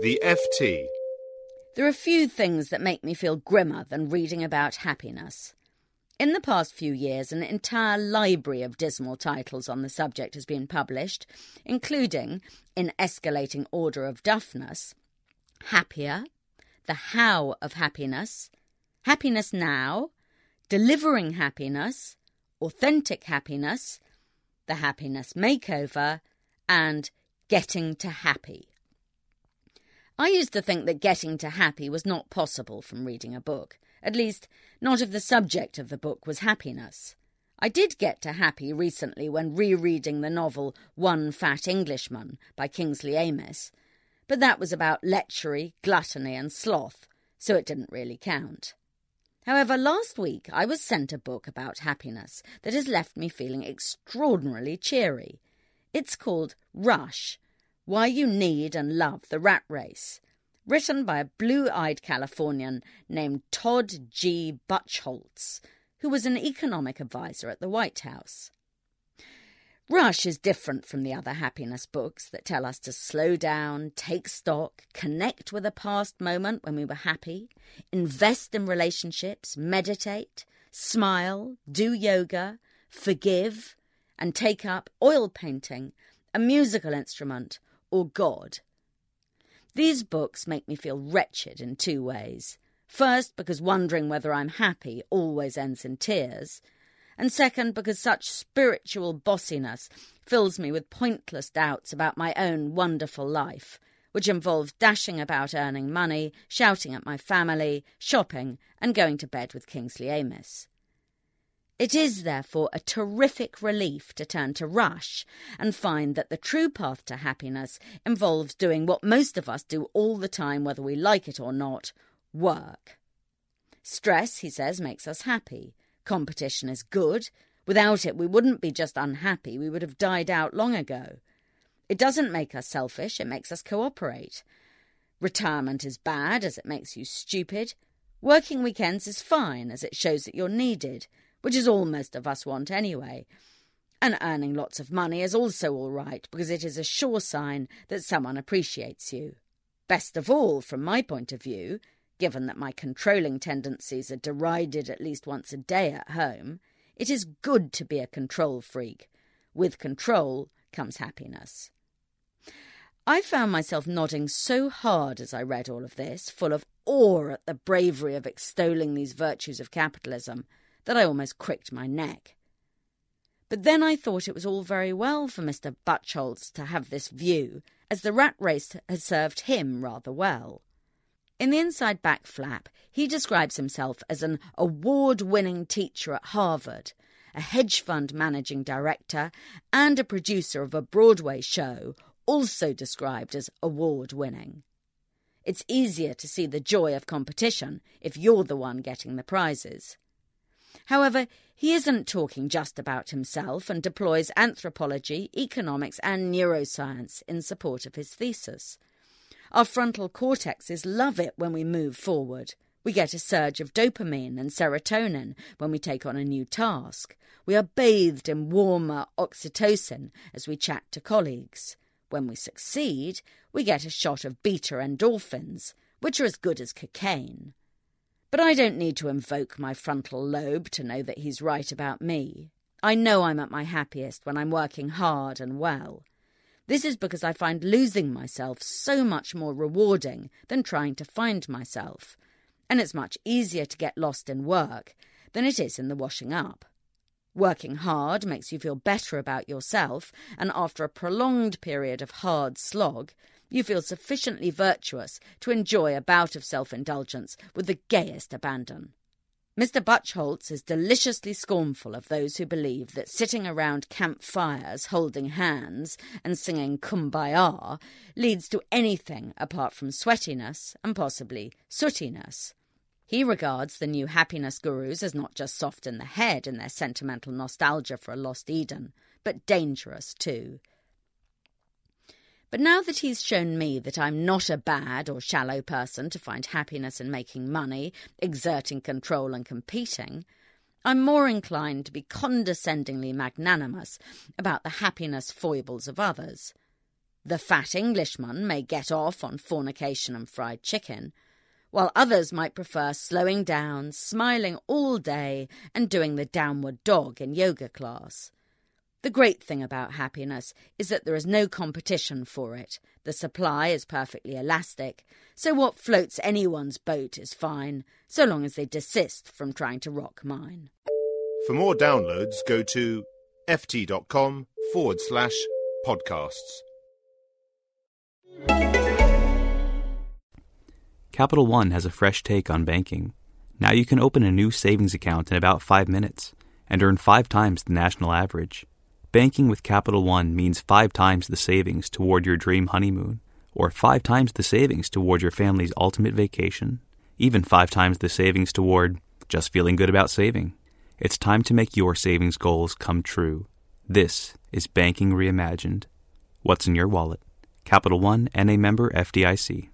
The FT. There are few things that make me feel grimmer than reading about happiness. In the past few years, an entire library of dismal titles on the subject has been published, including, in escalating order of duffness, Happier, The How of Happiness, Happiness Now, Delivering Happiness, Authentic Happiness, The Happiness Makeover, and Getting to Happy. I used to think that getting to happy was not possible from reading a book, at least, not if the subject of the book was happiness. I did get to happy recently when rereading the novel One Fat Englishman by Kingsley Amis, but that was about lechery, gluttony, and sloth, so it didn't really count. However, last week I was sent a book about happiness that has left me feeling extraordinarily cheery. It's called Rush why You Need and Love the Rat Race, written by a blue eyed Californian named Todd G. Buchholz, who was an economic advisor at the White House. Rush is different from the other happiness books that tell us to slow down, take stock, connect with a past moment when we were happy, invest in relationships, meditate, smile, do yoga, forgive, and take up oil painting, a musical instrument, or God. These books make me feel wretched in two ways. First, because wondering whether I'm happy always ends in tears. And second, because such spiritual bossiness fills me with pointless doubts about my own wonderful life, which involves dashing about earning money, shouting at my family, shopping, and going to bed with Kingsley Amis. It is, therefore, a terrific relief to turn to Rush and find that the true path to happiness involves doing what most of us do all the time, whether we like it or not work. Stress, he says, makes us happy. Competition is good. Without it, we wouldn't be just unhappy, we would have died out long ago. It doesn't make us selfish, it makes us cooperate. Retirement is bad, as it makes you stupid. Working weekends is fine, as it shows that you're needed which is all most of us want anyway. And earning lots of money is also all right because it is a sure sign that someone appreciates you. Best of all, from my point of view, given that my controlling tendencies are derided at least once a day at home, it is good to be a control freak. With control comes happiness. I found myself nodding so hard as I read all of this, full of awe at the bravery of extolling these virtues of capitalism, that I almost cricked my neck. But then I thought it was all very well for Mr. Buchholz to have this view, as the rat race had served him rather well. In the inside back flap, he describes himself as an award winning teacher at Harvard, a hedge fund managing director, and a producer of a Broadway show, also described as award winning. It's easier to see the joy of competition if you're the one getting the prizes. However, he isn't talking just about himself and deploys anthropology, economics, and neuroscience in support of his thesis. Our frontal cortexes love it when we move forward. We get a surge of dopamine and serotonin when we take on a new task. We are bathed in warmer oxytocin as we chat to colleagues. When we succeed, we get a shot of beta endorphins, which are as good as cocaine. But I don't need to invoke my frontal lobe to know that he's right about me. I know I'm at my happiest when I'm working hard and well. This is because I find losing myself so much more rewarding than trying to find myself. And it's much easier to get lost in work than it is in the washing up. Working hard makes you feel better about yourself, and after a prolonged period of hard slog, you feel sufficiently virtuous to enjoy a bout of self indulgence with the gayest abandon. Mr. Buchholz is deliciously scornful of those who believe that sitting around campfires holding hands and singing kumbaya leads to anything apart from sweatiness and possibly sootiness. He regards the new happiness gurus as not just soft in the head in their sentimental nostalgia for a lost Eden, but dangerous too. But now that he's shown me that I'm not a bad or shallow person to find happiness in making money, exerting control, and competing, I'm more inclined to be condescendingly magnanimous about the happiness foibles of others. The fat Englishman may get off on fornication and fried chicken, while others might prefer slowing down, smiling all day, and doing the downward dog in yoga class. The great thing about happiness is that there is no competition for it. The supply is perfectly elastic, so what floats anyone's boat is fine, so long as they desist from trying to rock mine. For more downloads, go to ft.com forward slash podcasts. Capital One has a fresh take on banking. Now you can open a new savings account in about five minutes and earn five times the national average. Banking with Capital One means five times the savings toward your dream honeymoon, or five times the savings toward your family's ultimate vacation, even five times the savings toward just feeling good about saving. It's time to make your savings goals come true. This is Banking Reimagined. What's in your wallet? Capital One and a member FDIC.